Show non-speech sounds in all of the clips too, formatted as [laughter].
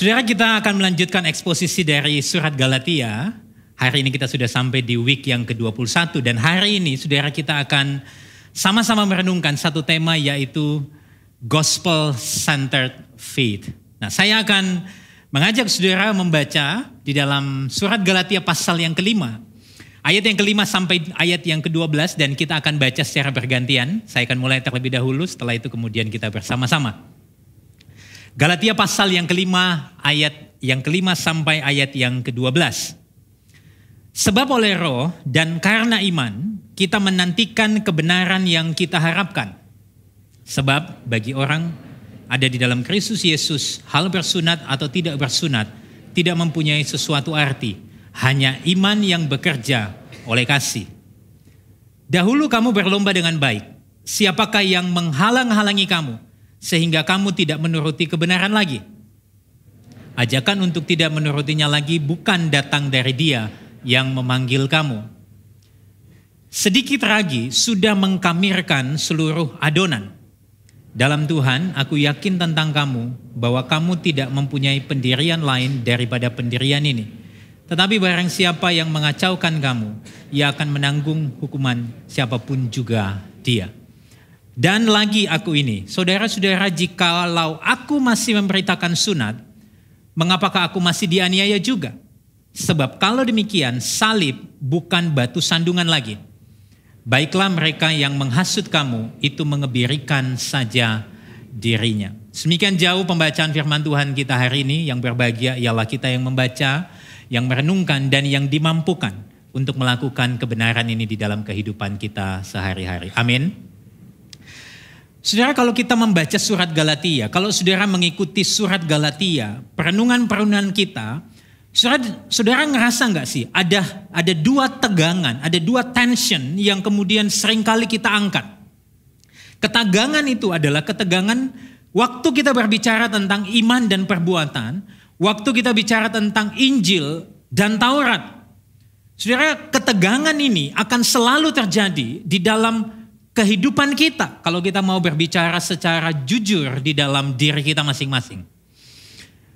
Saudara kita akan melanjutkan eksposisi dari surat Galatia. Hari ini kita sudah sampai di week yang ke-21 dan hari ini saudara kita akan sama-sama merenungkan satu tema yaitu gospel centered faith. Nah, saya akan mengajak saudara membaca di dalam surat Galatia pasal yang kelima. Ayat yang kelima sampai ayat yang ke-12 dan kita akan baca secara bergantian. Saya akan mulai terlebih dahulu, setelah itu kemudian kita bersama-sama. Galatia pasal yang kelima, ayat yang kelima sampai ayat yang ke-12. Sebab oleh roh dan karena iman, kita menantikan kebenaran yang kita harapkan. Sebab bagi orang ada di dalam Kristus Yesus, hal bersunat atau tidak bersunat tidak mempunyai sesuatu arti. Hanya iman yang bekerja oleh kasih. Dahulu kamu berlomba dengan baik. Siapakah yang menghalang-halangi kamu? sehingga kamu tidak menuruti kebenaran lagi. Ajakan untuk tidak menurutinya lagi bukan datang dari dia yang memanggil kamu. Sedikit lagi sudah mengkamirkan seluruh adonan. Dalam Tuhan, aku yakin tentang kamu bahwa kamu tidak mempunyai pendirian lain daripada pendirian ini. Tetapi barang siapa yang mengacaukan kamu, ia akan menanggung hukuman siapa pun juga dia. Dan lagi aku ini, saudara-saudara jikalau aku masih memberitakan sunat, mengapakah aku masih dianiaya juga? Sebab kalau demikian salib bukan batu sandungan lagi. Baiklah mereka yang menghasut kamu itu mengebirikan saja dirinya. Semikian jauh pembacaan firman Tuhan kita hari ini yang berbahagia ialah kita yang membaca, yang merenungkan dan yang dimampukan untuk melakukan kebenaran ini di dalam kehidupan kita sehari-hari. Amin. Saudara kalau kita membaca surat Galatia, kalau saudara mengikuti surat Galatia, perenungan-perenungan kita, saudara, saudara ngerasa nggak sih ada ada dua tegangan, ada dua tension yang kemudian sering kali kita angkat. Ketegangan itu adalah ketegangan waktu kita berbicara tentang iman dan perbuatan, waktu kita bicara tentang Injil dan Taurat. Saudara, ketegangan ini akan selalu terjadi di dalam kehidupan kita kalau kita mau berbicara secara jujur di dalam diri kita masing-masing.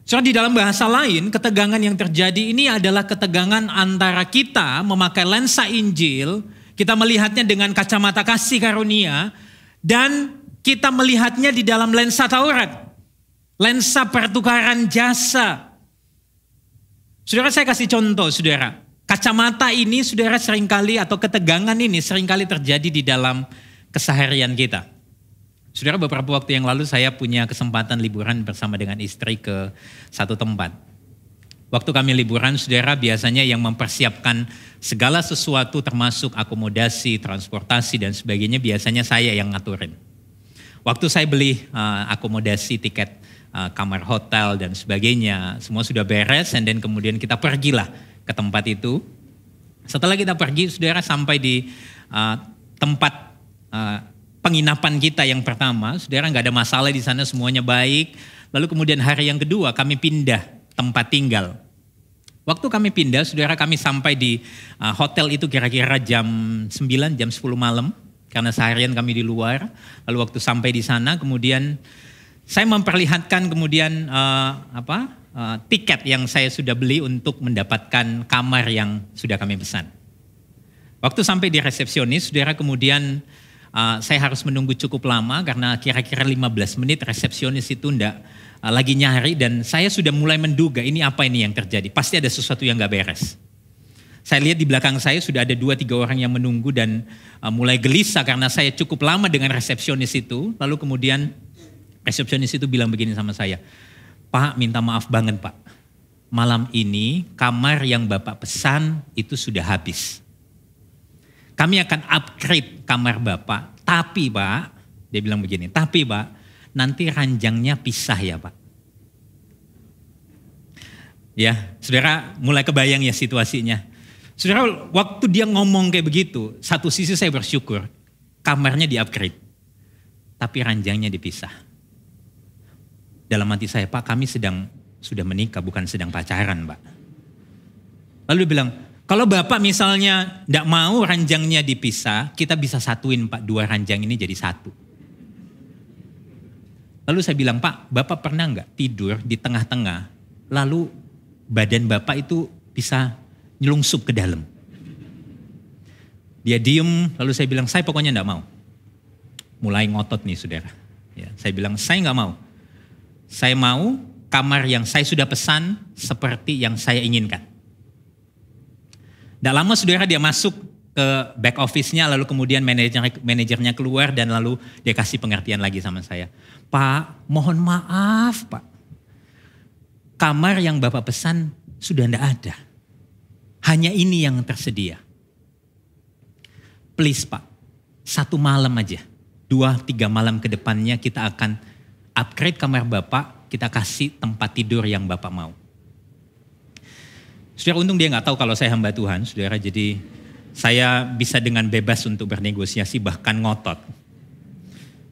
Soalnya di dalam bahasa lain, ketegangan yang terjadi ini adalah ketegangan antara kita memakai lensa Injil, kita melihatnya dengan kacamata kasih karunia, dan kita melihatnya di dalam lensa Taurat. Lensa pertukaran jasa. Saudara saya kasih contoh, saudara. Kacamata ini saudara sering kali atau ketegangan ini sering kali terjadi di dalam keseharian kita. Saudara beberapa waktu yang lalu saya punya kesempatan liburan bersama dengan istri ke satu tempat. Waktu kami liburan, saudara biasanya yang mempersiapkan segala sesuatu termasuk akomodasi, transportasi dan sebagainya biasanya saya yang ngaturin. Waktu saya beli uh, akomodasi, tiket uh, kamar hotel dan sebagainya, semua sudah beres dan kemudian kita pergilah ke tempat itu. Setelah kita pergi, saudara sampai di uh, tempat uh, penginapan kita yang pertama, saudara nggak ada masalah di sana semuanya baik. Lalu kemudian hari yang kedua kami pindah tempat tinggal. Waktu kami pindah, saudara kami sampai di uh, hotel itu kira-kira jam 9, jam 10 malam. Karena seharian kami di luar. Lalu waktu sampai di sana, kemudian saya memperlihatkan kemudian uh, apa uh, tiket yang saya sudah beli untuk mendapatkan kamar yang sudah kami pesan. Waktu sampai di resepsionis, saudara kemudian uh, saya harus menunggu cukup lama karena kira-kira 15 menit resepsionis itu ndak uh, lagi nyari dan saya sudah mulai menduga ini apa ini yang terjadi. Pasti ada sesuatu yang gak beres. Saya lihat di belakang saya sudah ada dua tiga orang yang menunggu dan uh, mulai gelisah karena saya cukup lama dengan resepsionis itu. Lalu kemudian resepsionis itu bilang begini sama saya, Pak minta maaf banget Pak. Malam ini kamar yang Bapak pesan itu sudah habis. Kami akan upgrade kamar Bapak, tapi Pak, dia bilang begini, tapi Pak, nanti ranjangnya pisah ya Pak. Ya, saudara mulai kebayang ya situasinya. Saudara, waktu dia ngomong kayak begitu, satu sisi saya bersyukur, kamarnya di upgrade. Tapi ranjangnya dipisah. Dalam hati saya, Pak kami sedang sudah menikah, bukan sedang pacaran Pak. Lalu dia bilang, Kalau Bapak misalnya tidak mau ranjangnya dipisah, kita bisa satuin Pak, dua ranjang ini jadi satu. Lalu saya bilang, Pak, Bapak pernah nggak tidur di tengah-tengah, lalu badan Bapak itu bisa nyelungsup ke dalam. Dia diem, lalu saya bilang, saya pokoknya enggak mau. Mulai ngotot nih saudara. Ya, saya bilang, saya nggak mau. Saya mau kamar yang saya sudah pesan seperti yang saya inginkan. Tidak lama saudara dia masuk ke back office-nya lalu kemudian manajernya, keluar dan lalu dia kasih pengertian lagi sama saya. Pak, mohon maaf Pak. Kamar yang Bapak pesan sudah tidak ada. Hanya ini yang tersedia. Please Pak, satu malam aja. Dua, tiga malam ke depannya kita akan upgrade kamar Bapak, kita kasih tempat tidur yang Bapak mau. Saudara untung dia nggak tahu kalau saya hamba Tuhan, saudara. Jadi saya bisa dengan bebas untuk bernegosiasi bahkan ngotot.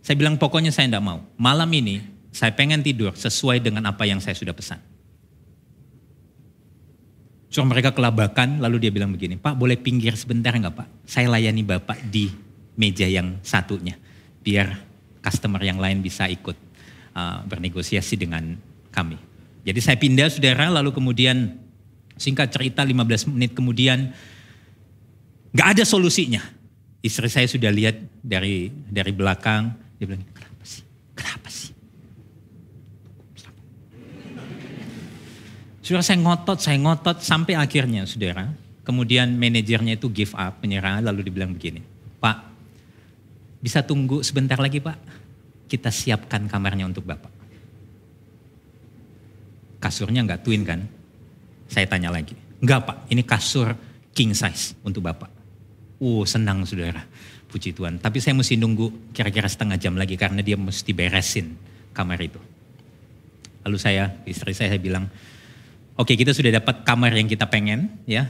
Saya bilang pokoknya saya tidak mau. Malam ini saya pengen tidur sesuai dengan apa yang saya sudah pesan. So mereka kelabakan lalu dia bilang begini, Pak boleh pinggir sebentar nggak Pak? Saya layani Bapak di meja yang satunya. Biar customer yang lain bisa ikut uh, bernegosiasi dengan kami. Jadi saya pindah saudara lalu kemudian Singkat cerita 15 menit kemudian nggak ada solusinya. Istri saya sudah lihat dari dari belakang, dia bilang, kenapa sih? Kenapa sih? Saudara saya ngotot, saya ngotot sampai akhirnya saudara. Kemudian manajernya itu give up, menyerah, lalu dibilang begini, Pak, bisa tunggu sebentar lagi Pak? Kita siapkan kamarnya untuk Bapak. Kasurnya nggak twin kan? Saya tanya lagi, enggak pak, ini kasur king size untuk bapak. Oh senang saudara, puji Tuhan. Tapi saya mesti nunggu kira-kira setengah jam lagi karena dia mesti beresin kamar itu. Lalu saya, istri saya, saya bilang, oke okay, kita sudah dapat kamar yang kita pengen, ya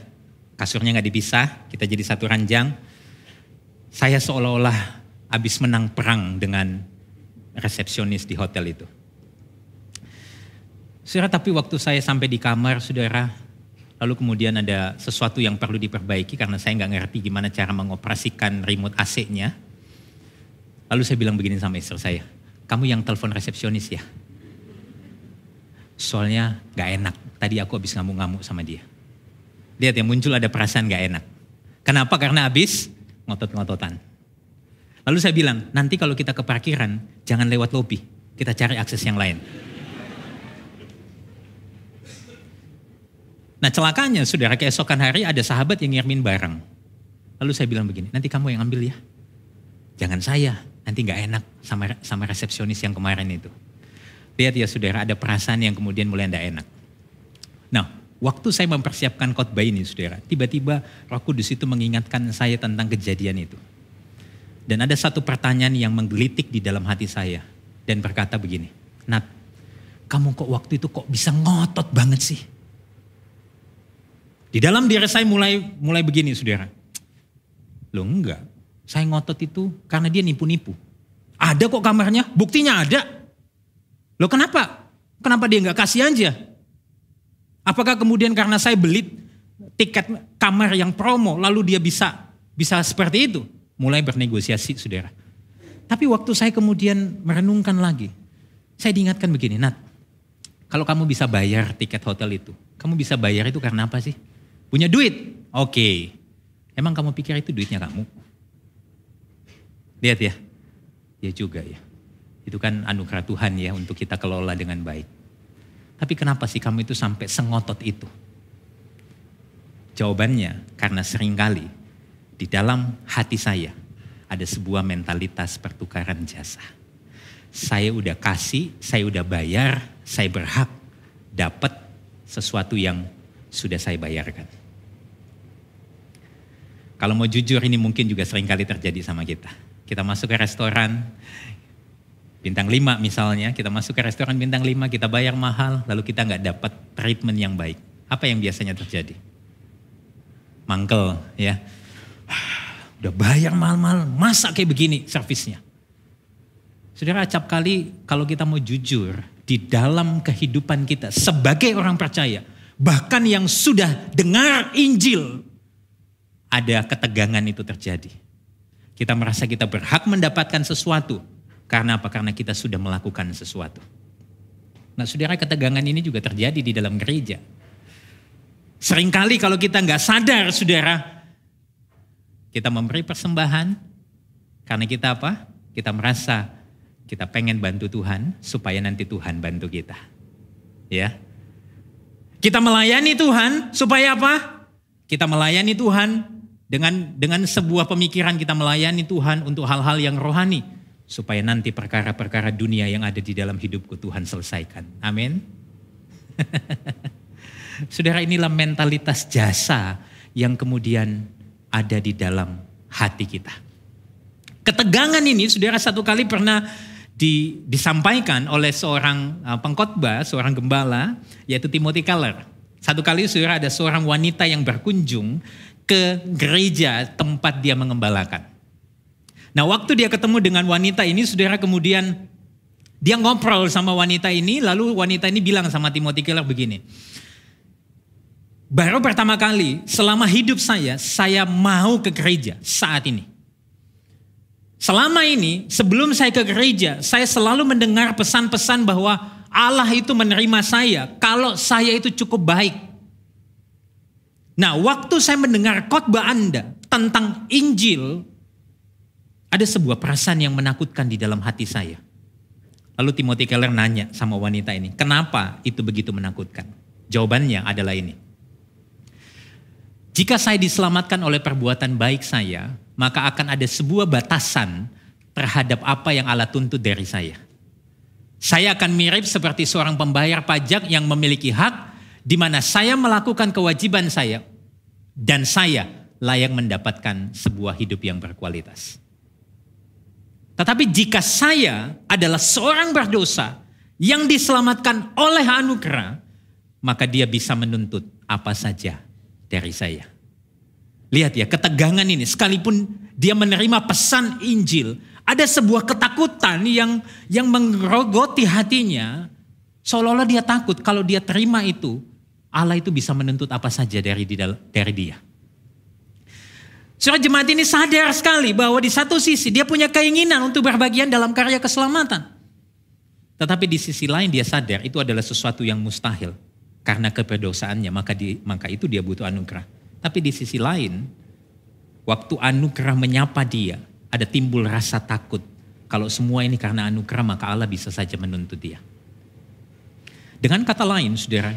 kasurnya nggak dipisah, kita jadi satu ranjang. Saya seolah-olah habis menang perang dengan resepsionis di hotel itu. Saudara, tapi waktu saya sampai di kamar, saudara, lalu kemudian ada sesuatu yang perlu diperbaiki karena saya nggak ngerti gimana cara mengoperasikan remote AC-nya. Lalu saya bilang begini sama istri saya, kamu yang telepon resepsionis ya? Soalnya nggak enak, tadi aku habis ngamuk-ngamuk sama dia. Lihat ya muncul ada perasaan nggak enak. Kenapa? Karena habis ngotot-ngototan. Lalu saya bilang, nanti kalau kita ke parkiran, jangan lewat lobi, kita cari akses yang lain. Nah celakanya saudara keesokan hari ada sahabat yang ngirimin barang. Lalu saya bilang begini, nanti kamu yang ambil ya. Jangan saya, nanti nggak enak sama sama resepsionis yang kemarin itu. Lihat ya saudara, ada perasaan yang kemudian mulai tidak enak. Nah, waktu saya mempersiapkan khotbah ini saudara, tiba-tiba roh kudus itu mengingatkan saya tentang kejadian itu. Dan ada satu pertanyaan yang menggelitik di dalam hati saya. Dan berkata begini, Nat, kamu kok waktu itu kok bisa ngotot banget sih? Di dalam diri saya mulai mulai begini saudara. Loh enggak, saya ngotot itu karena dia nipu-nipu. Ada kok kamarnya, buktinya ada. Loh kenapa? Kenapa dia nggak kasih aja? Apakah kemudian karena saya beli tiket kamar yang promo, lalu dia bisa bisa seperti itu? Mulai bernegosiasi, saudara. Tapi waktu saya kemudian merenungkan lagi, saya diingatkan begini, Nat, kalau kamu bisa bayar tiket hotel itu, kamu bisa bayar itu karena apa sih? Punya duit? Oke. Okay. Emang kamu pikir itu duitnya kamu? Lihat ya. Ya juga ya. Itu kan anugerah Tuhan ya untuk kita kelola dengan baik. Tapi kenapa sih kamu itu sampai sengotot itu? Jawabannya karena sering kali di dalam hati saya ada sebuah mentalitas pertukaran jasa. Saya udah kasih, saya udah bayar, saya berhak dapat sesuatu yang sudah saya bayarkan. Kalau mau jujur ini mungkin juga sering kali terjadi sama kita. Kita masuk ke restoran, bintang 5 misalnya, kita masuk ke restoran bintang 5, kita bayar mahal, lalu kita nggak dapat treatment yang baik. Apa yang biasanya terjadi? Mangkel ya. Udah bayar mahal-mahal, masa kayak begini servisnya? Saudara acap kali kalau kita mau jujur di dalam kehidupan kita sebagai orang percaya, bahkan yang sudah dengar Injil ada ketegangan itu terjadi. Kita merasa kita berhak mendapatkan sesuatu. Karena apa? Karena kita sudah melakukan sesuatu. Nah saudara ketegangan ini juga terjadi di dalam gereja. Seringkali kalau kita nggak sadar saudara, kita memberi persembahan karena kita apa? Kita merasa kita pengen bantu Tuhan supaya nanti Tuhan bantu kita. Ya. Kita melayani Tuhan supaya apa? Kita melayani Tuhan dengan dengan sebuah pemikiran kita melayani Tuhan untuk hal-hal yang rohani supaya nanti perkara-perkara dunia yang ada di dalam hidupku Tuhan selesaikan. Amin. [laughs] Saudara inilah mentalitas jasa yang kemudian ada di dalam hati kita. Ketegangan ini saudara satu kali pernah di, disampaikan oleh seorang uh, pengkhotbah, seorang gembala, yaitu Timothy Keller. Satu kali saudara ada seorang wanita yang berkunjung ke gereja tempat dia mengembalakan. Nah waktu dia ketemu dengan wanita ini, saudara kemudian dia ngobrol sama wanita ini, lalu wanita ini bilang sama Timothy Keller begini. Baru pertama kali selama hidup saya, saya mau ke gereja saat ini. Selama ini, sebelum saya ke gereja, saya selalu mendengar pesan-pesan bahwa Allah itu menerima saya kalau saya itu cukup baik. Nah, waktu saya mendengar khotbah Anda tentang Injil, ada sebuah perasaan yang menakutkan di dalam hati saya. Lalu Timothy Keller nanya sama wanita ini, kenapa itu begitu menakutkan? Jawabannya adalah ini. Jika saya diselamatkan oleh perbuatan baik saya, maka akan ada sebuah batasan terhadap apa yang Allah tuntut dari saya. Saya akan mirip seperti seorang pembayar pajak yang memiliki hak di mana saya melakukan kewajiban saya dan saya layak mendapatkan sebuah hidup yang berkualitas. Tetapi jika saya adalah seorang berdosa yang diselamatkan oleh anugerah, maka dia bisa menuntut apa saja dari saya. Lihat ya, ketegangan ini sekalipun dia menerima pesan Injil, ada sebuah ketakutan yang yang mengerogoti hatinya seolah-olah dia takut kalau dia terima itu Allah itu bisa menuntut apa saja dari dari dia. Surah jemaat ini sadar sekali bahwa di satu sisi dia punya keinginan untuk berbagian dalam karya keselamatan. Tetapi di sisi lain dia sadar itu adalah sesuatu yang mustahil. Karena keberdosaannya maka, di, maka itu dia butuh anugerah. Tapi di sisi lain waktu anugerah menyapa dia ada timbul rasa takut. Kalau semua ini karena anugerah maka Allah bisa saja menuntut dia. Dengan kata lain saudara,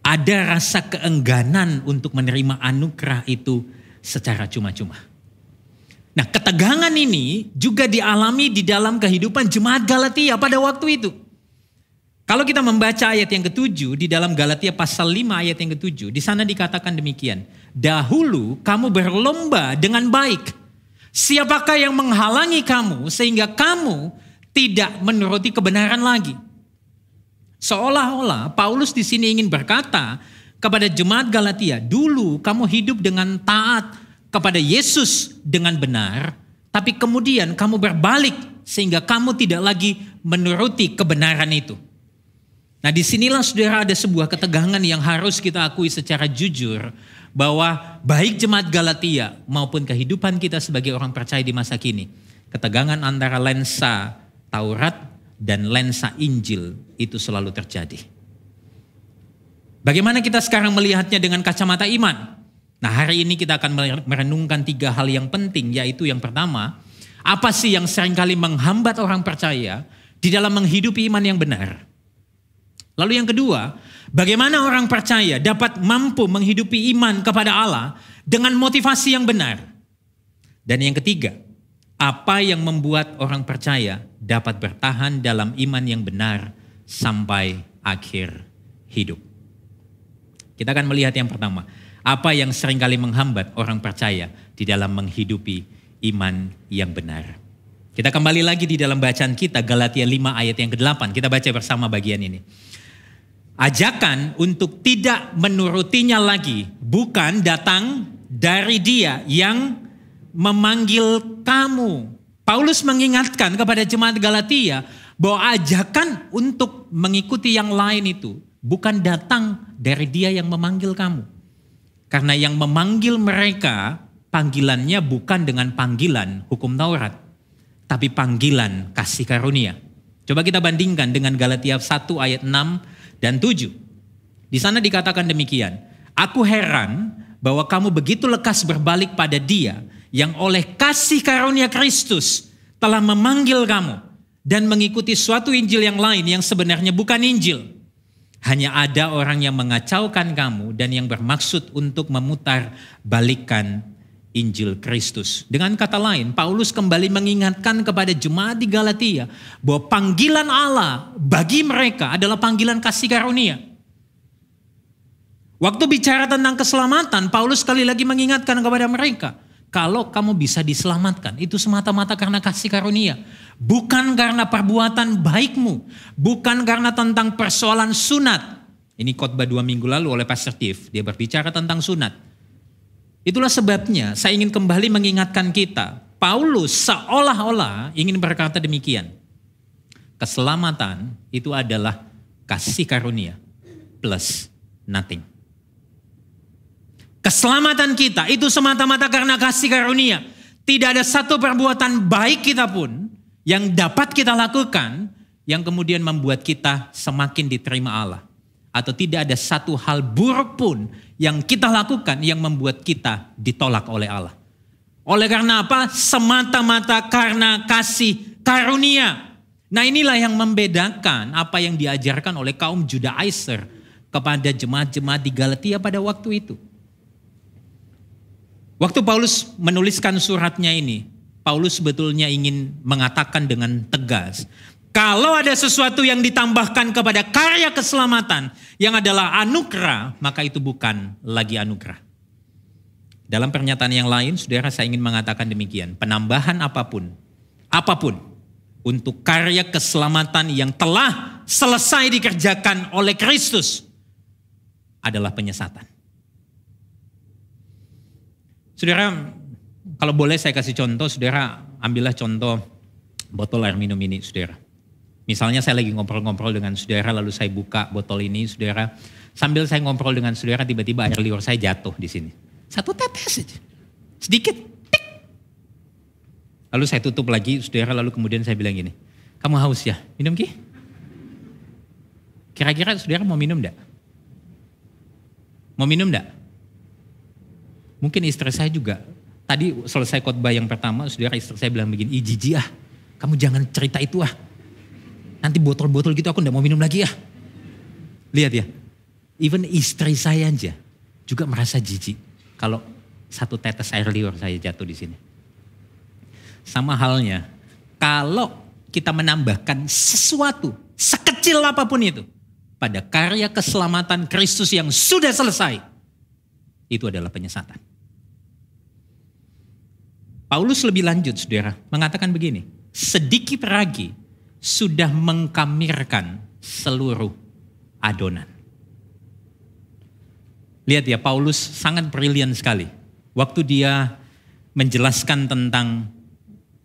ada rasa keengganan untuk menerima anugerah itu secara cuma-cuma. Nah ketegangan ini juga dialami di dalam kehidupan jemaat Galatia pada waktu itu. Kalau kita membaca ayat yang ketujuh di dalam Galatia pasal 5 ayat yang ketujuh, di sana dikatakan demikian. Dahulu kamu berlomba dengan baik. Siapakah yang menghalangi kamu sehingga kamu tidak menuruti kebenaran lagi? Seolah-olah Paulus di sini ingin berkata kepada jemaat Galatia, dulu kamu hidup dengan taat kepada Yesus dengan benar, tapi kemudian kamu berbalik sehingga kamu tidak lagi menuruti kebenaran itu. Nah di sinilah saudara ada sebuah ketegangan yang harus kita akui secara jujur bahwa baik jemaat Galatia maupun kehidupan kita sebagai orang percaya di masa kini, ketegangan antara lensa Taurat dan lensa Injil itu selalu terjadi. Bagaimana kita sekarang melihatnya dengan kacamata iman? Nah hari ini kita akan merenungkan tiga hal yang penting yaitu yang pertama, apa sih yang sering kali menghambat orang percaya di dalam menghidupi iman yang benar? Lalu yang kedua, bagaimana orang percaya dapat mampu menghidupi iman kepada Allah dengan motivasi yang benar? Dan yang ketiga, apa yang membuat orang percaya dapat bertahan dalam iman yang benar sampai akhir hidup. Kita akan melihat yang pertama, apa yang sering kali menghambat orang percaya di dalam menghidupi iman yang benar. Kita kembali lagi di dalam bacaan kita Galatia 5 ayat yang ke-8. Kita baca bersama bagian ini. Ajakan untuk tidak menurutinya lagi bukan datang dari dia yang memanggil kamu. Paulus mengingatkan kepada jemaat Galatia bahwa ajakan untuk mengikuti yang lain itu bukan datang dari dia yang memanggil kamu. Karena yang memanggil mereka panggilannya bukan dengan panggilan hukum Taurat, tapi panggilan kasih karunia. Coba kita bandingkan dengan Galatia 1 ayat 6 dan 7. Di sana dikatakan demikian, Aku heran bahwa kamu begitu lekas berbalik pada dia yang oleh kasih karunia Kristus telah memanggil kamu dan mengikuti suatu Injil yang lain yang sebenarnya bukan Injil. Hanya ada orang yang mengacaukan kamu dan yang bermaksud untuk memutar balikan Injil Kristus. Dengan kata lain, Paulus kembali mengingatkan kepada jemaat di Galatia bahwa panggilan Allah bagi mereka adalah panggilan kasih karunia. Waktu bicara tentang keselamatan, Paulus sekali lagi mengingatkan kepada mereka, kalau kamu bisa diselamatkan, itu semata-mata karena kasih karunia. Bukan karena perbuatan baikmu. Bukan karena tentang persoalan sunat. Ini khotbah dua minggu lalu oleh Pastor Tiff. Dia berbicara tentang sunat. Itulah sebabnya saya ingin kembali mengingatkan kita. Paulus seolah-olah ingin berkata demikian. Keselamatan itu adalah kasih karunia plus nothing. Keselamatan kita itu semata-mata karena kasih karunia. Tidak ada satu perbuatan baik kita pun yang dapat kita lakukan yang kemudian membuat kita semakin diterima Allah. Atau tidak ada satu hal buruk pun yang kita lakukan yang membuat kita ditolak oleh Allah. Oleh karena apa? Semata-mata karena kasih karunia. Nah inilah yang membedakan apa yang diajarkan oleh kaum Judaizer kepada jemaat-jemaat di Galatia pada waktu itu. Waktu Paulus menuliskan suratnya ini, Paulus sebetulnya ingin mengatakan dengan tegas, kalau ada sesuatu yang ditambahkan kepada karya keselamatan yang adalah anugerah, maka itu bukan lagi anugerah. Dalam pernyataan yang lain, saudara saya ingin mengatakan demikian. Penambahan apa pun, apa pun untuk karya keselamatan yang telah selesai dikerjakan oleh Kristus adalah penyesatan. Saudara, kalau boleh saya kasih contoh, saudara ambillah contoh botol air minum ini, saudara. Misalnya saya lagi ngobrol-ngobrol dengan saudara, lalu saya buka botol ini, saudara. Sambil saya ngobrol dengan saudara, tiba-tiba air liur saya jatuh di sini. Satu tetes saja, sedikit. Tik. Lalu saya tutup lagi, saudara, lalu kemudian saya bilang gini, kamu haus ya, minum ki? Kira-kira saudara mau minum enggak? Mau minum enggak? Mungkin istri saya juga Tadi selesai khotbah yang pertama, saudara istri saya bilang begini, Iji ah, kamu jangan cerita itu ah. Nanti botol-botol gitu aku gak mau minum lagi ya. Lihat ya, even istri saya aja juga merasa jijik kalau satu tetes air liur saya jatuh di sini. Sama halnya, kalau kita menambahkan sesuatu, sekecil apa pun itu, pada karya keselamatan Kristus yang sudah selesai, itu adalah penyesatan. Paulus lebih lanjut saudara, mengatakan begini, sedikit lagi sudah mengkamirkan seluruh adonan. Lihat ya, Paulus sangat brilian sekali. Waktu dia menjelaskan tentang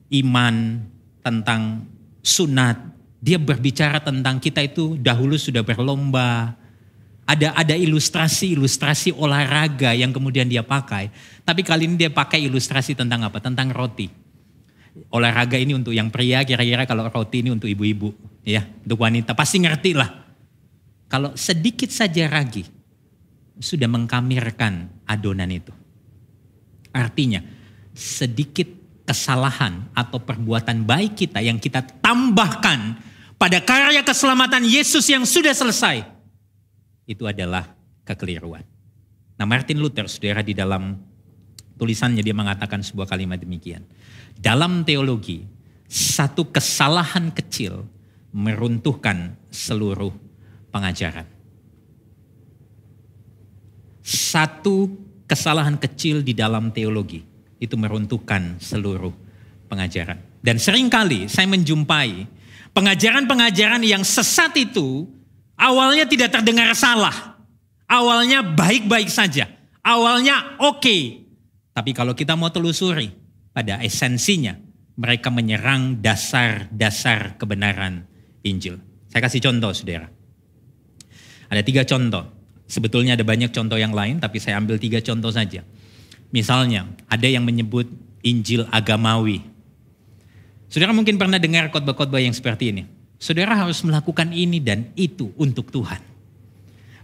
iman, tentang sunat, dia berbicara tentang kita itu dahulu sudah berlomba, ada ada ilustrasi-ilustrasi olahraga yang kemudian dia pakai. Tapi kali ini dia pakai ilustrasi tentang apa? Tentang roti. Olahraga ini untuk yang pria, kira-kira kalau roti ini untuk ibu-ibu, ya, untuk wanita pasti ngerti lah. Kalau sedikit saja ragi sudah mengkamirkan adonan itu. Artinya sedikit kesalahan atau perbuatan baik kita yang kita tambahkan pada karya keselamatan Yesus yang sudah selesai itu adalah kekeliruan. Nah Martin Luther, saudara di dalam tulisannya dia mengatakan sebuah kalimat demikian. Dalam teologi, satu kesalahan kecil meruntuhkan seluruh pengajaran. Satu kesalahan kecil di dalam teologi itu meruntuhkan seluruh pengajaran. Dan sering kali saya menjumpai pengajaran-pengajaran yang sesat itu Awalnya tidak terdengar salah. Awalnya baik-baik saja. Awalnya oke. Okay. Tapi kalau kita mau telusuri pada esensinya, mereka menyerang dasar-dasar kebenaran Injil. Saya kasih contoh, saudara. Ada tiga contoh. Sebetulnya ada banyak contoh yang lain, tapi saya ambil tiga contoh saja. Misalnya, ada yang menyebut Injil agamawi. Saudara mungkin pernah dengar khotbah-khotbah yang seperti ini. Saudara harus melakukan ini dan itu untuk Tuhan.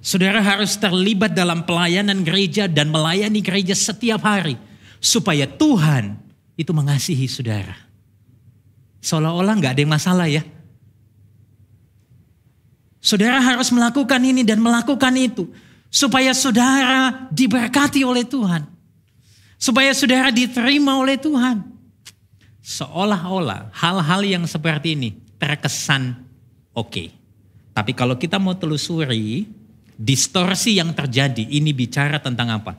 Saudara harus terlibat dalam pelayanan gereja dan melayani gereja setiap hari. Supaya Tuhan itu mengasihi saudara. Seolah-olah nggak ada yang masalah ya. Saudara harus melakukan ini dan melakukan itu. Supaya saudara diberkati oleh Tuhan. Supaya saudara diterima oleh Tuhan. Seolah-olah hal-hal yang seperti ini terkesan oke. Okay. Tapi kalau kita mau telusuri, distorsi yang terjadi ini bicara tentang apa?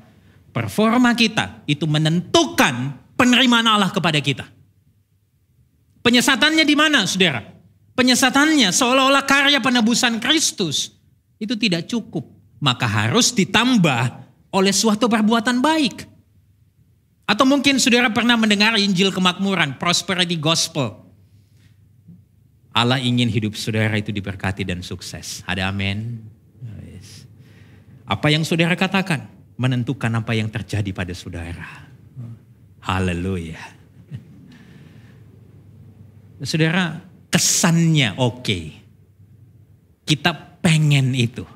Performa kita itu menentukan penerimaan Allah kepada kita. Penyesatannya di mana, saudara? Penyesatannya seolah-olah karya penebusan Kristus itu tidak cukup. Maka harus ditambah oleh suatu perbuatan baik. Atau mungkin saudara pernah mendengar Injil kemakmuran, prosperity gospel. Allah ingin hidup saudara itu diberkati dan sukses. Ada amin. Apa yang saudara katakan menentukan apa yang terjadi pada saudara. Haleluya. Saudara, kesannya oke. Kita pengen itu.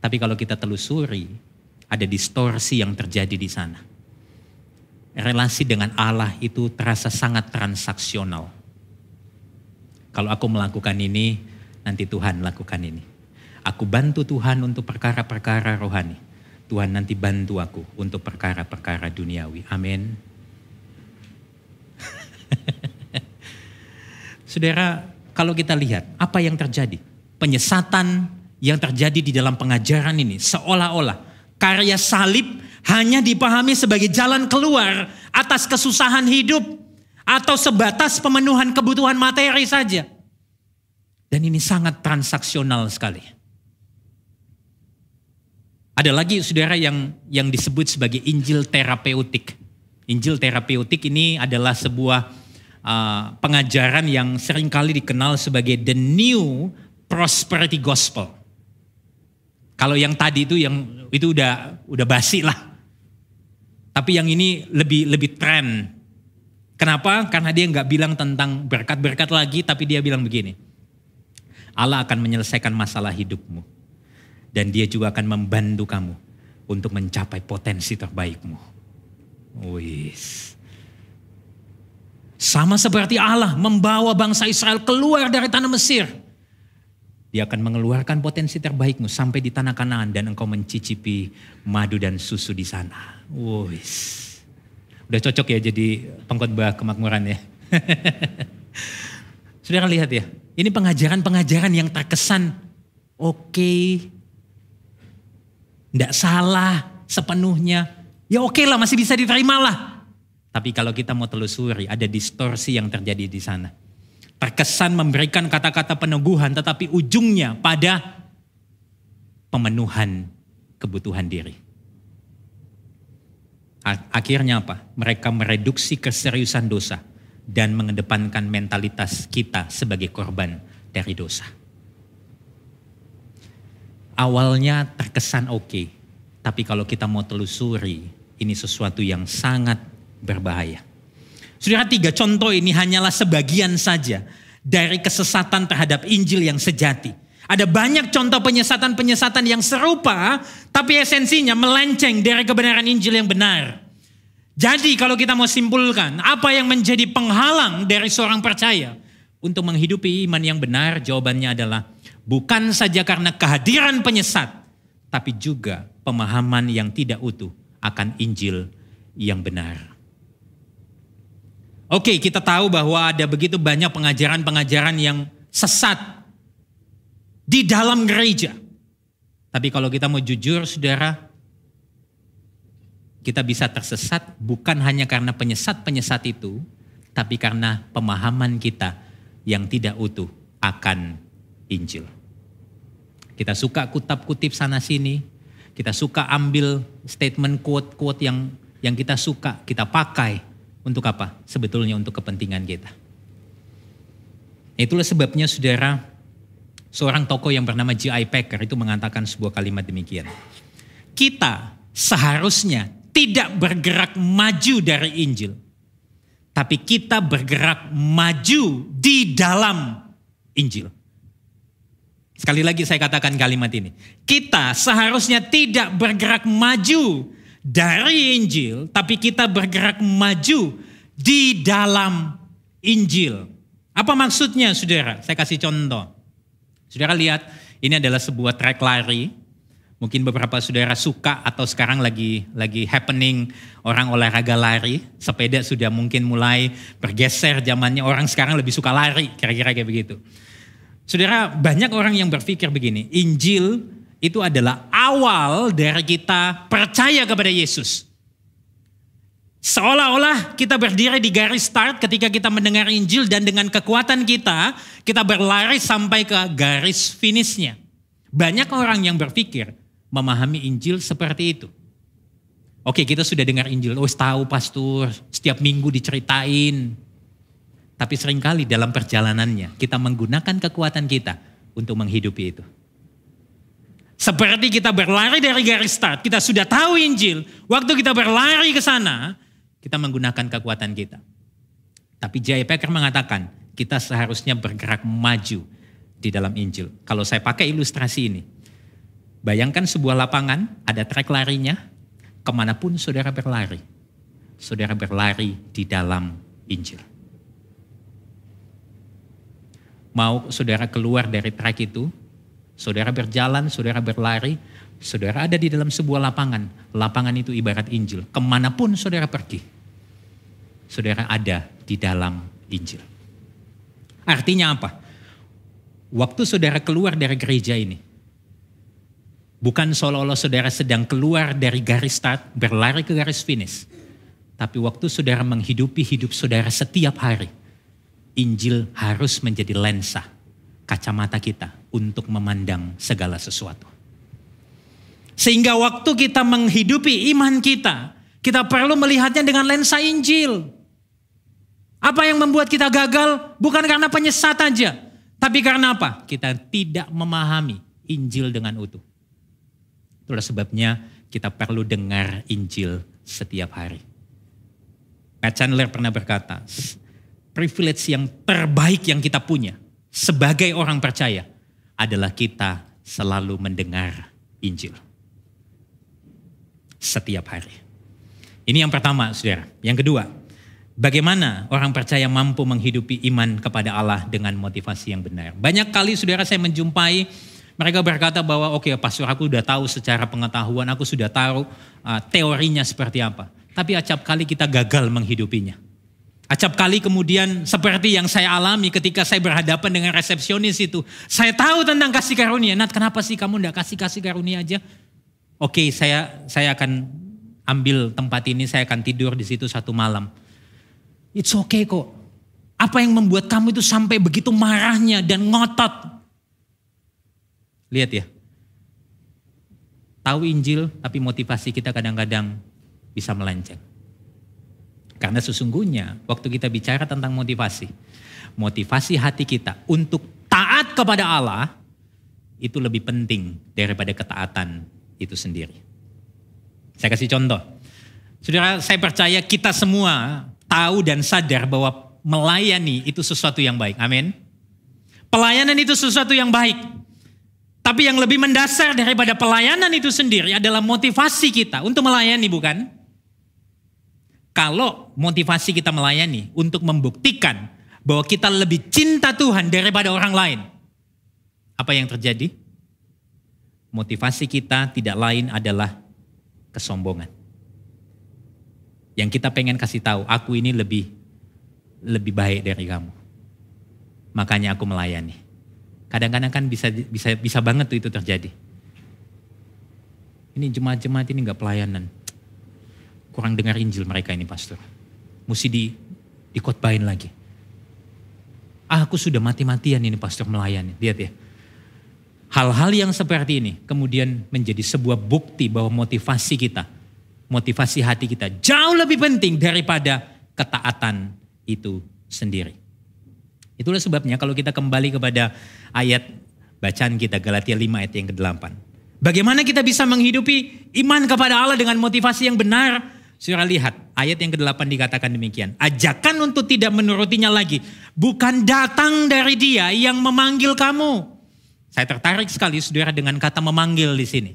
Tapi kalau kita telusuri, ada distorsi yang terjadi di sana. Relasi dengan Allah itu terasa sangat transaksional. Kalau aku melakukan ini, nanti Tuhan lakukan ini. Aku bantu Tuhan untuk perkara-perkara rohani. Tuhan nanti bantu aku untuk perkara-perkara duniawi. Amin. [laughs] Saudara, kalau kita lihat apa yang terjadi, penyesatan yang terjadi di dalam pengajaran ini seolah-olah karya salib hanya dipahami sebagai jalan keluar atas kesusahan hidup atau sebatas pemenuhan kebutuhan materi saja. Dan ini sangat transaksional sekali. Ada lagi saudara yang yang disebut sebagai Injil terapeutik. Injil terapeutik ini adalah sebuah uh, pengajaran yang sering kali dikenal sebagai the new prosperity gospel. Kalau yang tadi itu yang itu udah udah basi lah. Tapi yang ini lebih lebih tren. Kenapa? Karena dia nggak bilang tentang berkat-berkat lagi, tapi dia bilang begini. Allah akan menyelesaikan masalah hidupmu. Dan dia juga akan membantu kamu untuk mencapai potensi terbaikmu. Wis. Sama seperti Allah membawa bangsa Israel keluar dari tanah Mesir dia akan mengeluarkan potensi terbaikmu sampai di tanah Kanaan dan engkau mencicipi madu dan susu di sana. Wis. Udah cocok ya jadi pengkhotbah kemakmuran ya. [laughs] Saudara lihat ya, ini pengajaran-pengajaran yang terkesan oke, okay, tidak salah sepenuhnya. Ya oke lah, masih bisa diterima lah. Tapi kalau kita mau telusuri, ada distorsi yang terjadi di sana terkesan memberikan kata-kata peneguhan tetapi ujungnya pada pemenuhan kebutuhan diri. Akhirnya apa? Mereka mereduksi keseriusan dosa dan mengedepankan mentalitas kita sebagai korban dari dosa. Awalnya terkesan oke, okay, tapi kalau kita mau telusuri, ini sesuatu yang sangat berbahaya. Saudara tiga contoh ini hanyalah sebagian saja dari kesesatan terhadap Injil yang sejati. Ada banyak contoh penyesatan-penyesatan yang serupa, tapi esensinya melenceng dari kebenaran Injil yang benar. Jadi kalau kita mau simpulkan, apa yang menjadi penghalang dari seorang percaya untuk menghidupi iman yang benar? Jawabannya adalah bukan saja karena kehadiran penyesat, tapi juga pemahaman yang tidak utuh akan Injil yang benar. Oke, kita tahu bahwa ada begitu banyak pengajaran-pengajaran yang sesat di dalam gereja. Tapi kalau kita mau jujur, saudara, kita bisa tersesat bukan hanya karena penyesat-penyesat itu, tapi karena pemahaman kita yang tidak utuh akan Injil. Kita suka kutip-kutip sana sini, kita suka ambil statement quote-quote yang yang kita suka, kita pakai untuk apa? Sebetulnya untuk kepentingan kita. Itulah sebabnya saudara, Seorang tokoh yang bernama J.I. Packer itu mengatakan sebuah kalimat demikian. Kita seharusnya tidak bergerak maju dari Injil. Tapi kita bergerak maju di dalam Injil. Sekali lagi saya katakan kalimat ini. Kita seharusnya tidak bergerak maju dari Injil, tapi kita bergerak maju di dalam Injil. Apa maksudnya saudara? Saya kasih contoh. Saudara lihat, ini adalah sebuah trek lari. Mungkin beberapa saudara suka atau sekarang lagi lagi happening orang olahraga lari. Sepeda sudah mungkin mulai bergeser zamannya orang sekarang lebih suka lari, kira-kira kayak begitu. Saudara, banyak orang yang berpikir begini, Injil itu adalah awal dari kita percaya kepada Yesus. Seolah-olah kita berdiri di garis start ketika kita mendengar Injil dan dengan kekuatan kita, kita berlari sampai ke garis finishnya. Banyak orang yang berpikir memahami Injil seperti itu. Oke kita sudah dengar Injil, oh tahu pastor, setiap minggu diceritain. Tapi sering kali dalam perjalanannya kita menggunakan kekuatan kita untuk menghidupi itu. Seperti kita berlari dari garis start, kita sudah tahu Injil. Waktu kita berlari ke sana, kita menggunakan kekuatan kita. Tapi Jaya Packer mengatakan, kita seharusnya bergerak maju di dalam Injil. Kalau saya pakai ilustrasi ini, bayangkan sebuah lapangan, ada trek larinya, ke mana pun saudara berlari, saudara berlari di dalam Injil. Mau saudara keluar dari trek itu, saudara berjalan, saudara berlari, Saudara ada di dalam sebuah lapangan. Lapangan itu ibarat Injil. Ke mana pun saudara pergi. Saudara ada di dalam Injil. Artinya apa? Waktu saudara keluar dari gereja ini. Bukan seolah-olah saudara sedang keluar dari garis start, berlari ke garis finish. Tapi waktu saudara menghidupi hidup saudara setiap hari. Injil harus menjadi lensa, kacamata kita untuk memandang segala sesuatu. Sehingga waktu kita menghidupi iman kita, kita perlu melihatnya dengan lensa Injil. Apa yang membuat kita gagal bukan karena penyesat aja, tapi karena apa? Kita tidak memahami Injil dengan utuh. Itulah sebabnya kita perlu dengar Injil setiap hari. Pat Chandler pernah berkata, privilege yang terbaik yang kita punya sebagai orang percaya adalah kita selalu mendengar Injil setiap hari. Ini yang pertama, saudara. Yang kedua, bagaimana orang percaya mampu menghidupi iman kepada Allah dengan motivasi yang benar. Banyak kali, saudara, saya menjumpai mereka berkata bahwa oke, okay, pastor aku sudah tahu secara pengetahuan, aku sudah tahu uh, teorinya seperti apa. Tapi acap kali kita gagal menghidupinya. Acap kali kemudian seperti yang saya alami ketika saya berhadapan dengan resepsionis itu. Saya tahu tentang kasih karunia. Nat kenapa sih kamu tidak kasih-kasih karunia aja? oke okay, saya saya akan ambil tempat ini, saya akan tidur di situ satu malam. It's okay kok. Apa yang membuat kamu itu sampai begitu marahnya dan ngotot? Lihat ya. Tahu Injil tapi motivasi kita kadang-kadang bisa melenceng. Karena sesungguhnya waktu kita bicara tentang motivasi, motivasi hati kita untuk taat kepada Allah itu lebih penting daripada ketaatan itu sendiri. Saya kasih contoh. Saudara, saya percaya kita semua tahu dan sadar bahwa melayani itu sesuatu yang baik. Amin. Pelayanan itu sesuatu yang baik. Tapi yang lebih mendasar daripada pelayanan itu sendiri adalah motivasi kita untuk melayani, bukan? Kalau motivasi kita melayani untuk membuktikan bahwa kita lebih cinta Tuhan daripada orang lain, apa yang terjadi? motivasi kita tidak lain adalah kesombongan. Yang kita pengen kasih tahu, aku ini lebih lebih baik dari kamu. Makanya aku melayani. Kadang-kadang kan bisa bisa bisa banget tuh itu terjadi. Ini jemaat-jemaat ini nggak pelayanan. Kurang dengar Injil mereka ini pastor. Mesti di dikotbahin lagi. Ah, aku sudah mati-matian ini pastor melayani. Lihat ya Hal-hal yang seperti ini kemudian menjadi sebuah bukti bahwa motivasi kita, motivasi hati kita jauh lebih penting daripada ketaatan itu sendiri. Itulah sebabnya kalau kita kembali kepada ayat bacaan kita Galatia 5 ayat yang ke-8. Bagaimana kita bisa menghidupi iman kepada Allah dengan motivasi yang benar? Saudara lihat, ayat yang ke-8 dikatakan demikian. Ajakan untuk tidak menurutinya lagi. Bukan datang dari dia yang memanggil kamu. Saya tertarik sekali saudara dengan kata memanggil di sini.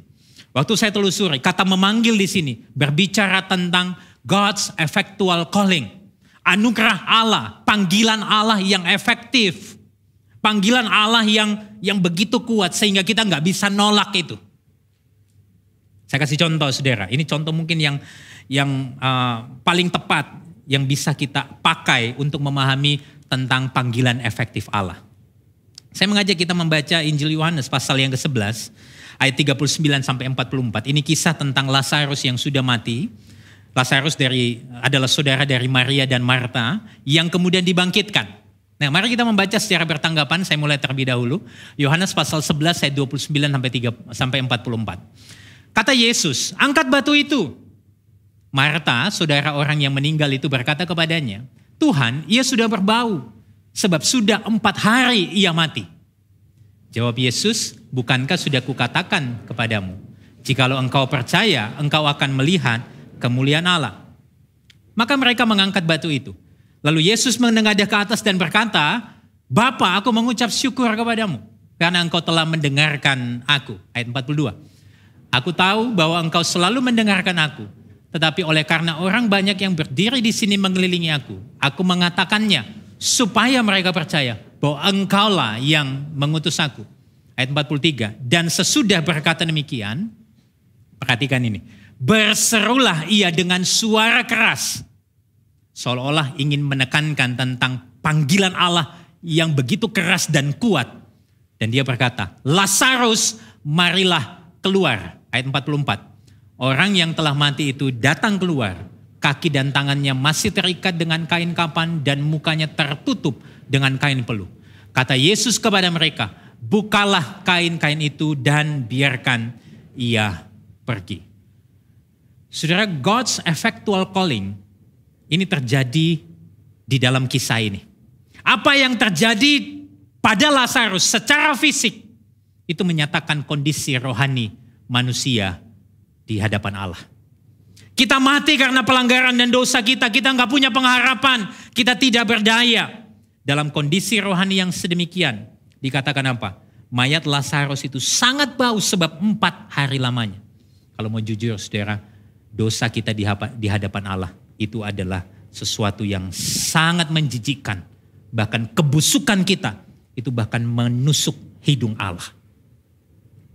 Waktu saya telusuri, kata memanggil di sini berbicara tentang God's effectual calling. Anugerah Allah, panggilan Allah yang efektif. Panggilan Allah yang yang begitu kuat sehingga kita nggak bisa nolak itu. Saya kasih contoh saudara, ini contoh mungkin yang yang uh, paling tepat yang bisa kita pakai untuk memahami tentang panggilan efektif Allah. Saya mengajak kita membaca Injil Yohanes pasal yang ke-11 ayat 39 sampai 44. Ini kisah tentang Lazarus yang sudah mati. Lazarus dari adalah saudara dari Maria dan Marta yang kemudian dibangkitkan. Nah, mari kita membaca secara bertanggapan. Saya mulai terlebih dahulu. Yohanes pasal 11 ayat 29 sampai 3 sampai 44. Kata Yesus, "Angkat batu itu." Marta, saudara orang yang meninggal itu berkata kepadanya, Tuhan, ia sudah berbau, sebab sudah empat hari ia mati. Jawab Yesus, bukankah sudah kukatakan kepadamu, jikalau engkau percaya, engkau akan melihat kemuliaan Allah. Maka mereka mengangkat batu itu. Lalu Yesus menengadah ke atas dan berkata, Bapa, aku mengucap syukur kepadamu, karena engkau telah mendengarkan aku. Ayat 42. Aku tahu bahwa engkau selalu mendengarkan aku, tetapi oleh karena orang banyak yang berdiri di sini mengelilingi aku, aku mengatakannya supaya mereka percaya bahwa engkaulah yang mengutus aku. Ayat 43. Dan sesudah berkata demikian, perhatikan ini. Berserulah ia dengan suara keras. Seolah-olah ingin menekankan tentang panggilan Allah yang begitu keras dan kuat. Dan dia berkata, Lazarus marilah keluar. Ayat 44. Orang yang telah mati itu datang keluar, kaki dan tangannya masih terikat dengan kain kapan dan mukanya tertutup dengan kain peluh. Kata Yesus kepada mereka, bukalah kain-kain itu dan biarkan ia pergi. Saudara, God's effectual calling ini terjadi di dalam kisah ini. Apa yang terjadi pada Lazarus secara fisik itu menyatakan kondisi rohani manusia di hadapan Allah. Kita mati karena pelanggaran dan dosa kita. Kita nggak punya pengharapan. Kita tidak berdaya. Dalam kondisi rohani yang sedemikian. Dikatakan apa? Mayat Lazarus itu sangat bau sebab empat hari lamanya. Kalau mau jujur saudara, dosa kita di hadapan Allah itu adalah sesuatu yang sangat menjijikkan. Bahkan kebusukan kita itu bahkan menusuk hidung Allah.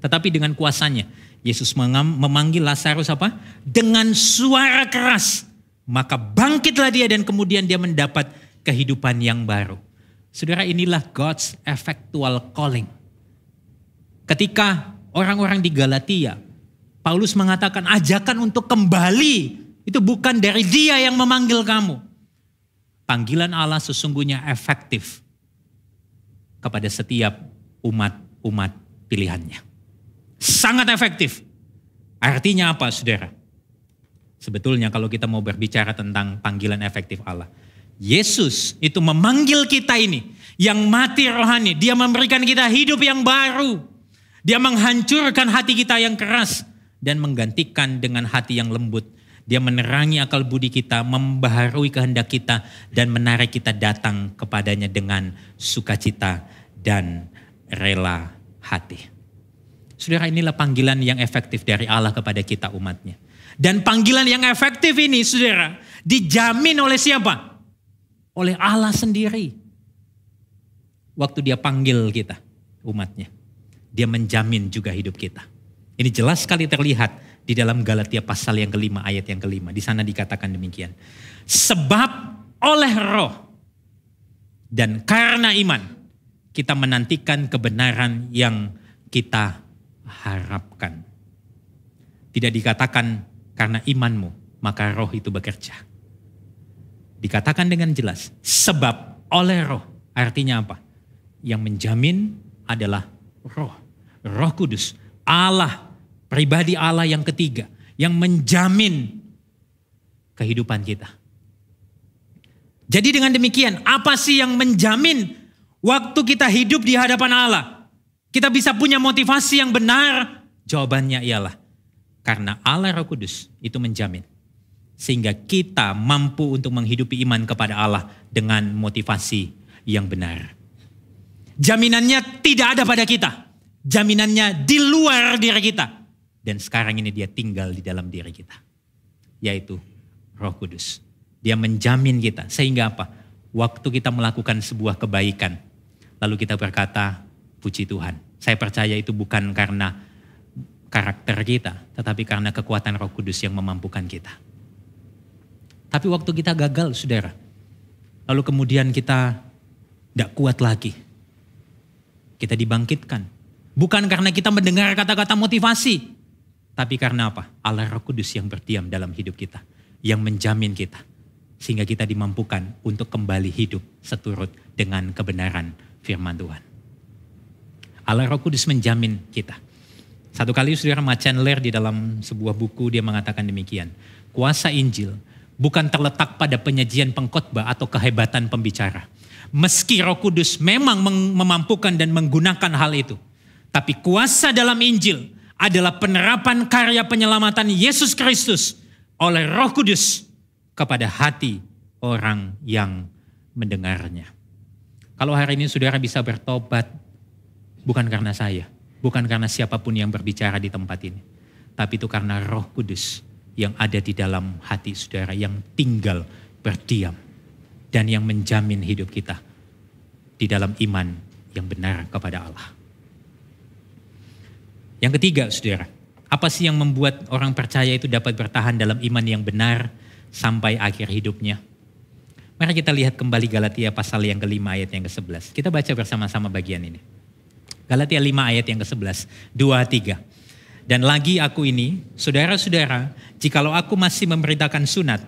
Tetapi dengan kuasanya, Yesus memanggil Lazarus apa? Dengan suara keras. Maka bangkitlah dia dan kemudian dia mendapat kehidupan yang baru. Saudara inilah God's effectual calling. Ketika orang-orang di Galatia, Paulus mengatakan ajakan untuk kembali itu bukan dari dia yang memanggil kamu. Panggilan Allah sesungguhnya efektif kepada setiap umat-umat pilihannya. Sangat efektif. Artinya apa saudara? Sebetulnya kalau kita mau berbicara tentang panggilan efektif Allah. Yesus itu memanggil kita ini yang mati rohani. Dia memberikan kita hidup yang baru. Dia menghancurkan hati kita yang keras dan menggantikan dengan hati yang lembut. Dia menerangi akal budi kita, membaharui kehendak kita dan menarik kita datang kepadanya dengan sukacita dan rela hati. Saudara inilah panggilan yang efektif dari Allah kepada kita umatnya. Dan panggilan yang efektif ini saudara dijamin oleh siapa? Oleh Allah sendiri. Waktu dia panggil kita umatnya. Dia menjamin juga hidup kita. Ini jelas sekali terlihat di dalam Galatia pasal yang kelima ayat yang kelima. Di sana dikatakan demikian. Sebab oleh roh dan karena iman kita menantikan kebenaran yang kita harapkan. Tidak dikatakan karena imanmu, maka roh itu bekerja. Dikatakan dengan jelas, sebab oleh roh. Artinya apa? Yang menjamin adalah roh. Roh kudus. Allah, pribadi Allah yang ketiga. Yang menjamin kehidupan kita. Jadi dengan demikian, apa sih yang menjamin waktu kita hidup di hadapan Allah? kita bisa punya motivasi yang benar? Jawabannya ialah karena Allah Roh Kudus itu menjamin sehingga kita mampu untuk menghidupi iman kepada Allah dengan motivasi yang benar. Jaminannya tidak ada pada kita. Jaminannya di luar diri kita. Dan sekarang ini dia tinggal di dalam diri kita. Yaitu roh kudus. Dia menjamin kita. Sehingga apa? Waktu kita melakukan sebuah kebaikan. Lalu kita berkata, puji Tuhan. Saya percaya itu bukan karena karakter kita. Tetapi karena kekuatan roh kudus yang memampukan kita. Tapi waktu kita gagal, saudara. Lalu kemudian kita tidak kuat lagi kita dibangkitkan. Bukan karena kita mendengar kata-kata motivasi, tapi karena apa? Allah Roh Kudus yang berdiam dalam hidup kita, yang menjamin kita, sehingga kita dimampukan untuk kembali hidup seturut dengan kebenaran firman Tuhan. Allah Roh Kudus menjamin kita. Satu kali saudara Chandler di dalam sebuah buku dia mengatakan demikian. Kuasa Injil bukan terletak pada penyajian pengkhotbah atau kehebatan pembicara Meski Roh Kudus memang memampukan dan menggunakan hal itu, tapi kuasa dalam Injil adalah penerapan karya penyelamatan Yesus Kristus oleh Roh Kudus kepada hati orang yang mendengarnya. Kalau hari ini saudara bisa bertobat, bukan karena saya, bukan karena siapa pun yang berbicara di tempat ini, tapi itu karena Roh Kudus yang ada di dalam hati saudara yang tinggal berdiam dan yang menjamin hidup kita di dalam iman yang benar kepada Allah. Yang ketiga, saudara, apa sih yang membuat orang percaya itu dapat bertahan dalam iman yang benar sampai akhir hidupnya? Mari kita lihat kembali Galatia pasal yang kelima ayat yang ke-11. Kita baca bersama-sama bagian ini. Galatia 5 ayat yang ke-11, 2, 3. Dan lagi aku ini, saudara-saudara, jikalau aku masih memberitakan sunat,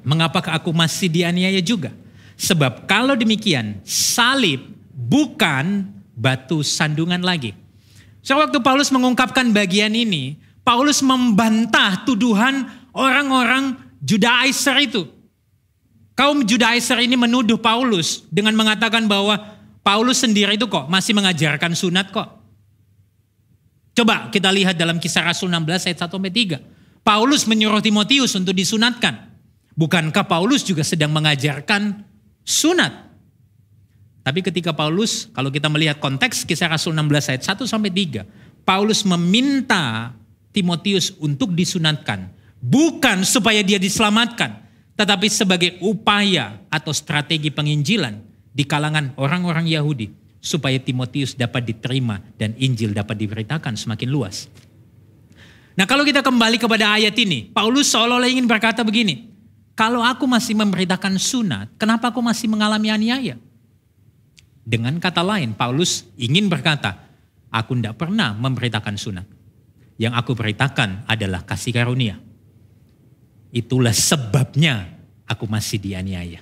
Mengapakah aku masih dianiaya juga? Sebab kalau demikian, salib bukan batu sandungan lagi. So waktu Paulus mengungkapkan bagian ini, Paulus membantah tuduhan orang-orang Judaizer itu. Kaum Judaizer ini menuduh Paulus dengan mengatakan bahwa Paulus sendiri itu kok masih mengajarkan sunat kok. Coba kita lihat dalam kisah Rasul 16 ayat 1 sampai 3. Paulus menyuruh Timotius untuk disunatkan. Bukankah Paulus juga sedang mengajarkan sunat? Tapi ketika Paulus, kalau kita melihat konteks kisah Rasul 16 ayat 1 sampai 3, Paulus meminta Timotius untuk disunatkan, bukan supaya dia diselamatkan, tetapi sebagai upaya atau strategi penginjilan di kalangan orang-orang Yahudi supaya Timotius dapat diterima dan Injil dapat diberitakan semakin luas. Nah, kalau kita kembali kepada ayat ini, Paulus seolah-olah ingin berkata begini, kalau aku masih memberitakan sunat, kenapa aku masih mengalami aniaya? Dengan kata lain, Paulus ingin berkata, aku tidak pernah memberitakan sunat. Yang aku beritakan adalah kasih karunia. Itulah sebabnya aku masih dianiaya.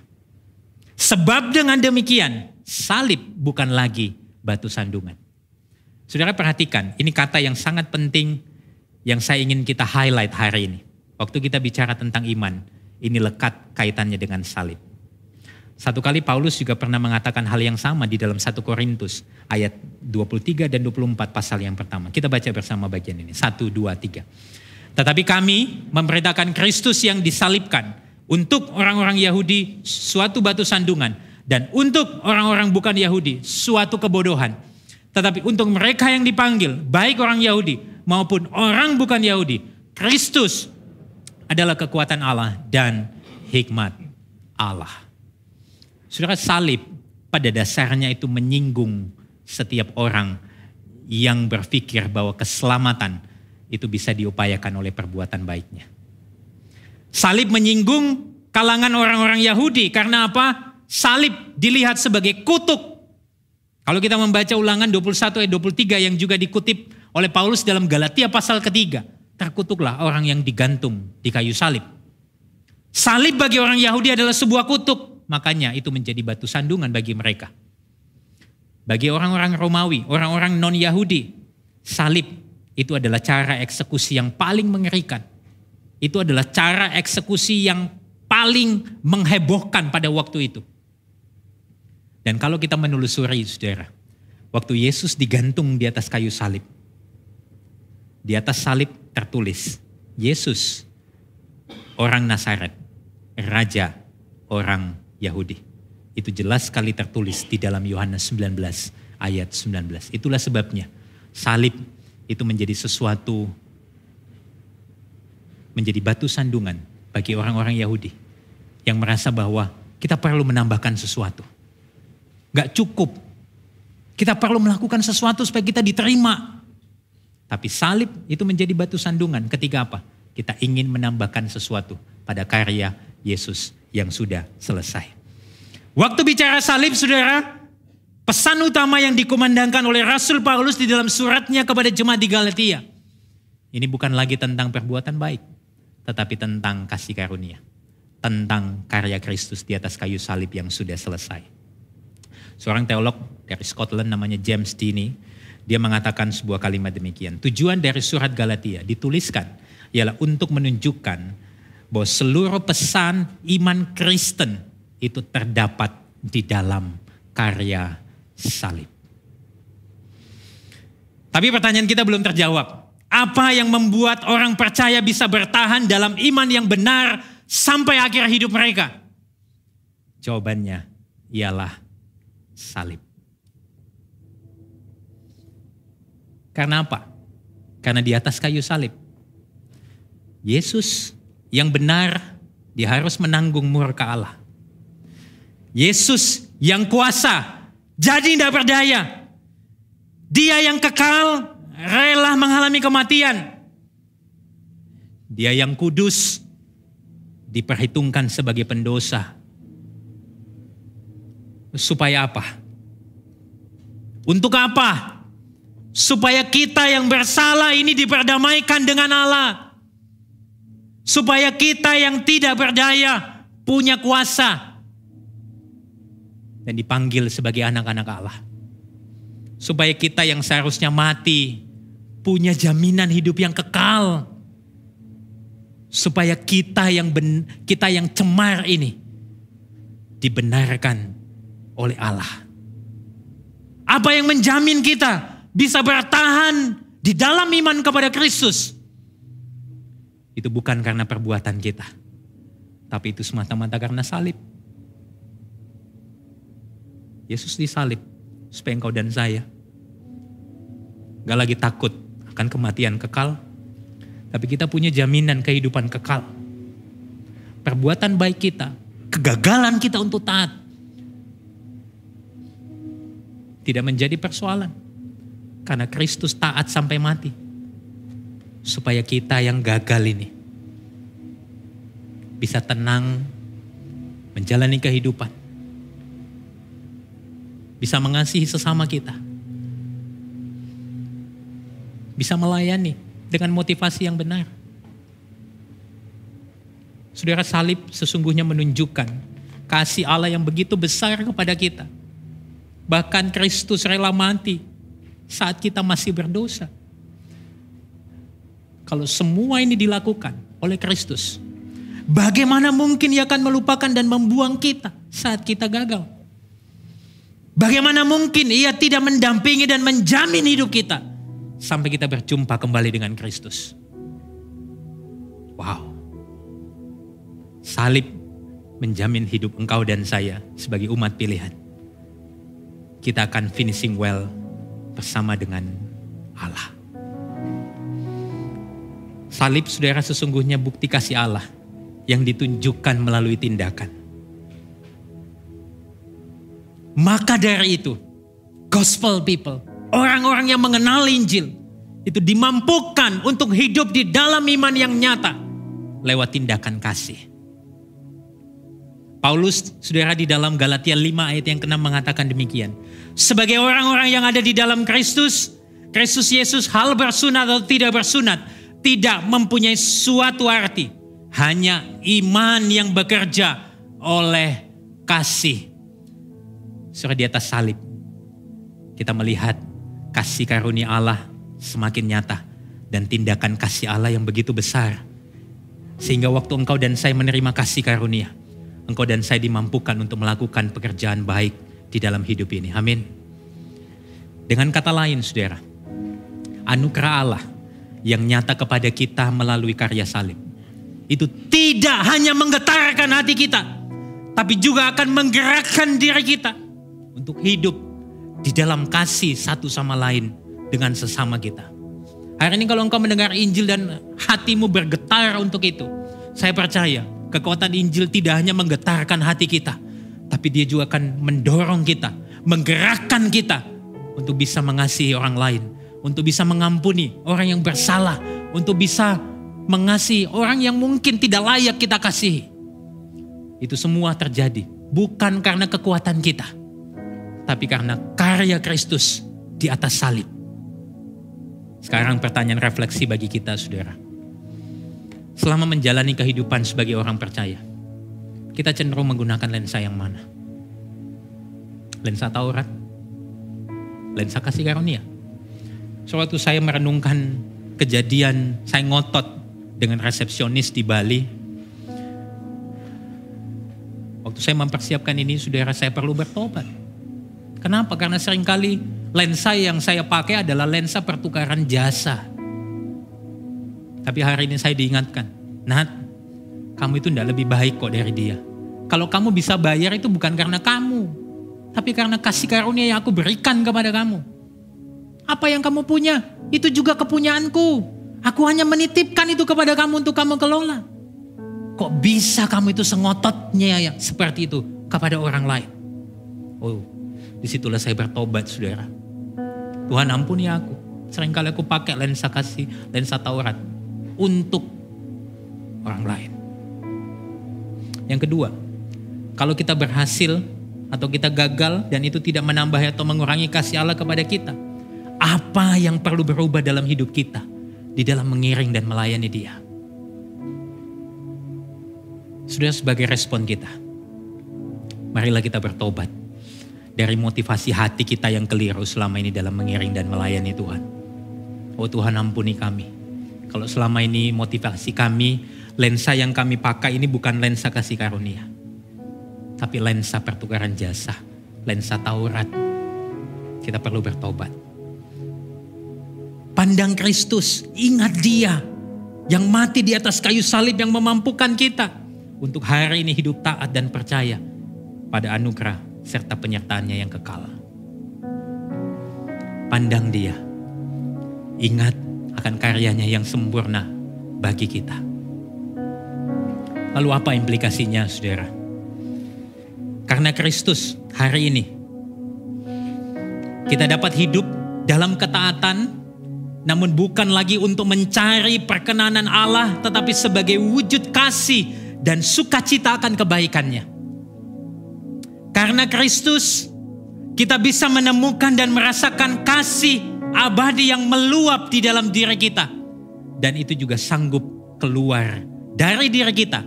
Sebab dengan demikian, salib bukan lagi batu sandungan. Saudara perhatikan, ini kata yang sangat penting yang saya ingin kita highlight hari ini. Waktu kita bicara tentang iman ini lekat kaitannya dengan salib. Satu kali Paulus juga pernah mengatakan hal yang sama di dalam 1 Korintus ayat 23 dan 24 pasal yang pertama. Kita baca bersama bagian ini. 1, 2, 3. Tetapi kami memberitakan Kristus yang disalibkan untuk orang-orang Yahudi suatu batu sandungan dan untuk orang-orang bukan Yahudi suatu kebodohan. Tetapi untuk mereka yang dipanggil, baik orang Yahudi maupun orang bukan Yahudi, Kristus adalah kekuatan Allah dan hikmat Allah. Saudara salib pada dasarnya itu menyinggung setiap orang yang berpikir bahwa keselamatan itu bisa diupayakan oleh perbuatan baiknya. Salib menyinggung kalangan orang-orang Yahudi karena apa? Salib dilihat sebagai kutuk. Kalau kita membaca ulangan 21 ayat 23 yang juga dikutip oleh Paulus dalam Galatia pasal ketiga terkutuklah orang yang digantung di kayu salib. Salib bagi orang Yahudi adalah sebuah kutuk, makanya itu menjadi batu sandungan bagi mereka. Bagi orang-orang Romawi, orang-orang non-Yahudi, salib itu adalah cara eksekusi yang paling mengerikan. Itu adalah cara eksekusi yang paling menghebohkan pada waktu itu. Dan kalau kita menelusuri saudara, Waktu Yesus digantung di atas kayu salib. Di atas salib tertulis, Yesus orang Nazaret, raja orang Yahudi. Itu jelas sekali tertulis di dalam Yohanes 19 ayat 19. Itulah sebabnya salib itu menjadi sesuatu menjadi batu sandungan bagi orang-orang Yahudi yang merasa bahwa kita perlu menambahkan sesuatu. Gak cukup. Kita perlu melakukan sesuatu supaya kita diterima. Tapi salib itu menjadi batu sandungan ketika apa? Kita ingin menambahkan sesuatu pada karya Yesus yang sudah selesai. Waktu bicara salib saudara, pesan utama yang dikumandangkan oleh Rasul Paulus di dalam suratnya kepada jemaat di Galatia. Ini bukan lagi tentang perbuatan baik, tetapi tentang kasih karunia. Tentang karya Kristus di atas kayu salib yang sudah selesai. Seorang teolog dari Scotland namanya James Dini, dia mengatakan sebuah kalimat demikian. Tujuan dari surat Galatia dituliskan ialah untuk menunjukkan bahwa seluruh pesan iman Kristen itu terdapat di dalam karya salib. Tapi pertanyaan kita belum terjawab. Apa yang membuat orang percaya bisa bertahan dalam iman yang benar sampai akhir hidup mereka? Jawabannya ialah salib. Karena apa? Karena di atas kayu salib. Yesus yang benar, dia harus menanggung murka Allah. Yesus yang kuasa, jadi tidak berdaya. Dia yang kekal, rela mengalami kematian. Dia yang kudus, diperhitungkan sebagai pendosa. Supaya apa? Untuk apa? Supaya kita yang bersalah ini diperdamaikan dengan Allah supaya kita yang tidak berdaya punya kuasa dan dipanggil sebagai anak-anak Allah. Supaya kita yang seharusnya mati punya jaminan hidup yang kekal. Supaya kita yang ben, kita yang cemar ini dibenarkan oleh Allah. Apa yang menjamin kita bisa bertahan di dalam iman kepada Kristus? Itu bukan karena perbuatan kita. Tapi itu semata-mata karena salib. Yesus disalib supaya engkau dan saya gak lagi takut akan kematian kekal. Tapi kita punya jaminan kehidupan kekal. Perbuatan baik kita, kegagalan kita untuk taat. Tidak menjadi persoalan. Karena Kristus taat sampai mati supaya kita yang gagal ini bisa tenang menjalani kehidupan. Bisa mengasihi sesama kita. Bisa melayani dengan motivasi yang benar. Saudara salib sesungguhnya menunjukkan kasih Allah yang begitu besar kepada kita. Bahkan Kristus rela mati saat kita masih berdosa. Kalau semua ini dilakukan oleh Kristus, bagaimana mungkin ia akan melupakan dan membuang kita saat kita gagal? Bagaimana mungkin ia tidak mendampingi dan menjamin hidup kita sampai kita berjumpa kembali dengan Kristus? Wow. Salib menjamin hidup engkau dan saya sebagai umat pilihan. Kita akan finishing well bersama dengan Allah. Salib saudara sesungguhnya bukti kasih Allah yang ditunjukkan melalui tindakan. Maka dari itu, gospel people, orang-orang yang mengenal Injil, itu dimampukan untuk hidup di dalam iman yang nyata lewat tindakan kasih. Paulus, saudara di dalam Galatia 5 ayat yang ke-6 mengatakan demikian. Sebagai orang-orang yang ada di dalam Kristus, Kristus Yesus hal bersunat atau tidak bersunat, tidak mempunyai suatu arti. Hanya iman yang bekerja oleh kasih. Surah di atas salib. Kita melihat kasih karunia Allah semakin nyata. Dan tindakan kasih Allah yang begitu besar. Sehingga waktu engkau dan saya menerima kasih karunia. Engkau dan saya dimampukan untuk melakukan pekerjaan baik di dalam hidup ini. Amin. Dengan kata lain saudara, anugerah Allah yang nyata kepada kita melalui karya salib. Itu tidak hanya menggetarkan hati kita, tapi juga akan menggerakkan diri kita untuk hidup di dalam kasih satu sama lain dengan sesama kita. Hari ini kalau engkau mendengar Injil dan hatimu bergetar untuk itu, saya percaya kekuatan Injil tidak hanya menggetarkan hati kita, tapi dia juga akan mendorong kita, menggerakkan kita untuk bisa mengasihi orang lain, untuk bisa mengampuni orang yang bersalah, untuk bisa mengasihi orang yang mungkin tidak layak kita kasihi. Itu semua terjadi bukan karena kekuatan kita, tapi karena karya Kristus di atas salib. Sekarang pertanyaan refleksi bagi kita saudara. Selama menjalani kehidupan sebagai orang percaya, kita cenderung menggunakan lensa yang mana? Lensa Taurat lensa kasih karunia. Suatu saya merenungkan kejadian saya ngotot dengan resepsionis di Bali. Waktu saya mempersiapkan ini, saudara saya perlu bertobat. Kenapa? Karena sering kali lensa yang saya pakai adalah lensa pertukaran jasa. Tapi hari ini saya diingatkan, Nat, kamu itu tidak lebih baik kok dari dia. Kalau kamu bisa bayar itu bukan karena kamu, tapi karena kasih karunia yang aku berikan kepada kamu. Apa yang kamu punya, itu juga kepunyaanku. Aku hanya menitipkan itu kepada kamu untuk kamu kelola. Kok bisa kamu itu sengototnya ya seperti itu kepada orang lain? Oh, di situlah saya bertobat saudara. Tuhan ampuni aku. Seringkali aku pakai lensa kasih, lensa Taurat untuk orang lain. Yang kedua, kalau kita berhasil atau kita gagal dan itu tidak menambah atau mengurangi kasih Allah kepada kita. Apa yang perlu berubah dalam hidup kita di dalam mengiring dan melayani Dia? Sudah sebagai respon kita. Marilah kita bertobat dari motivasi hati kita yang keliru selama ini dalam mengiring dan melayani Tuhan. Oh Tuhan ampuni kami. Kalau selama ini motivasi kami, lensa yang kami pakai ini bukan lensa kasih karunia tapi lensa pertukaran jasa, lensa Taurat. Kita perlu bertobat. Pandang Kristus, ingat dia yang mati di atas kayu salib yang memampukan kita untuk hari ini hidup taat dan percaya pada anugerah serta penyertaannya yang kekal. Pandang dia, ingat akan karyanya yang sempurna bagi kita. Lalu apa implikasinya saudara? Karena Kristus hari ini kita dapat hidup dalam ketaatan namun bukan lagi untuk mencari perkenanan Allah tetapi sebagai wujud kasih dan sukacita akan kebaikannya. Karena Kristus kita bisa menemukan dan merasakan kasih abadi yang meluap di dalam diri kita. Dan itu juga sanggup keluar dari diri kita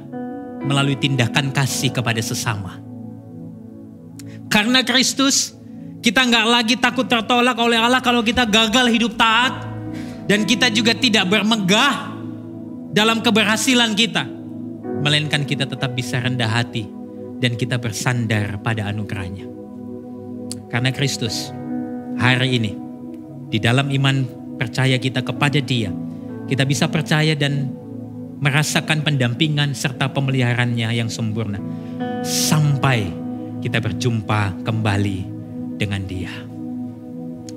melalui tindakan kasih kepada sesama. Karena Kristus, kita nggak lagi takut tertolak oleh Allah kalau kita gagal hidup taat. Dan kita juga tidak bermegah dalam keberhasilan kita. Melainkan kita tetap bisa rendah hati dan kita bersandar pada anugerahnya. Karena Kristus, hari ini, di dalam iman percaya kita kepada dia, kita bisa percaya dan merasakan pendampingan serta pemeliharaannya yang sempurna. Sampai kita berjumpa kembali dengan Dia.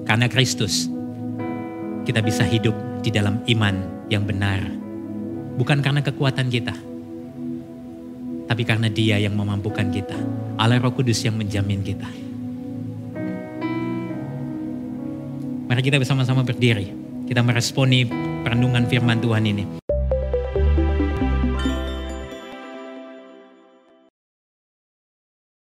Karena Kristus, kita bisa hidup di dalam iman yang benar, bukan karena kekuatan kita, tapi karena Dia yang memampukan kita. Allah Roh Kudus yang menjamin kita. Mari kita bersama-sama berdiri. Kita meresponi perenungan firman Tuhan ini.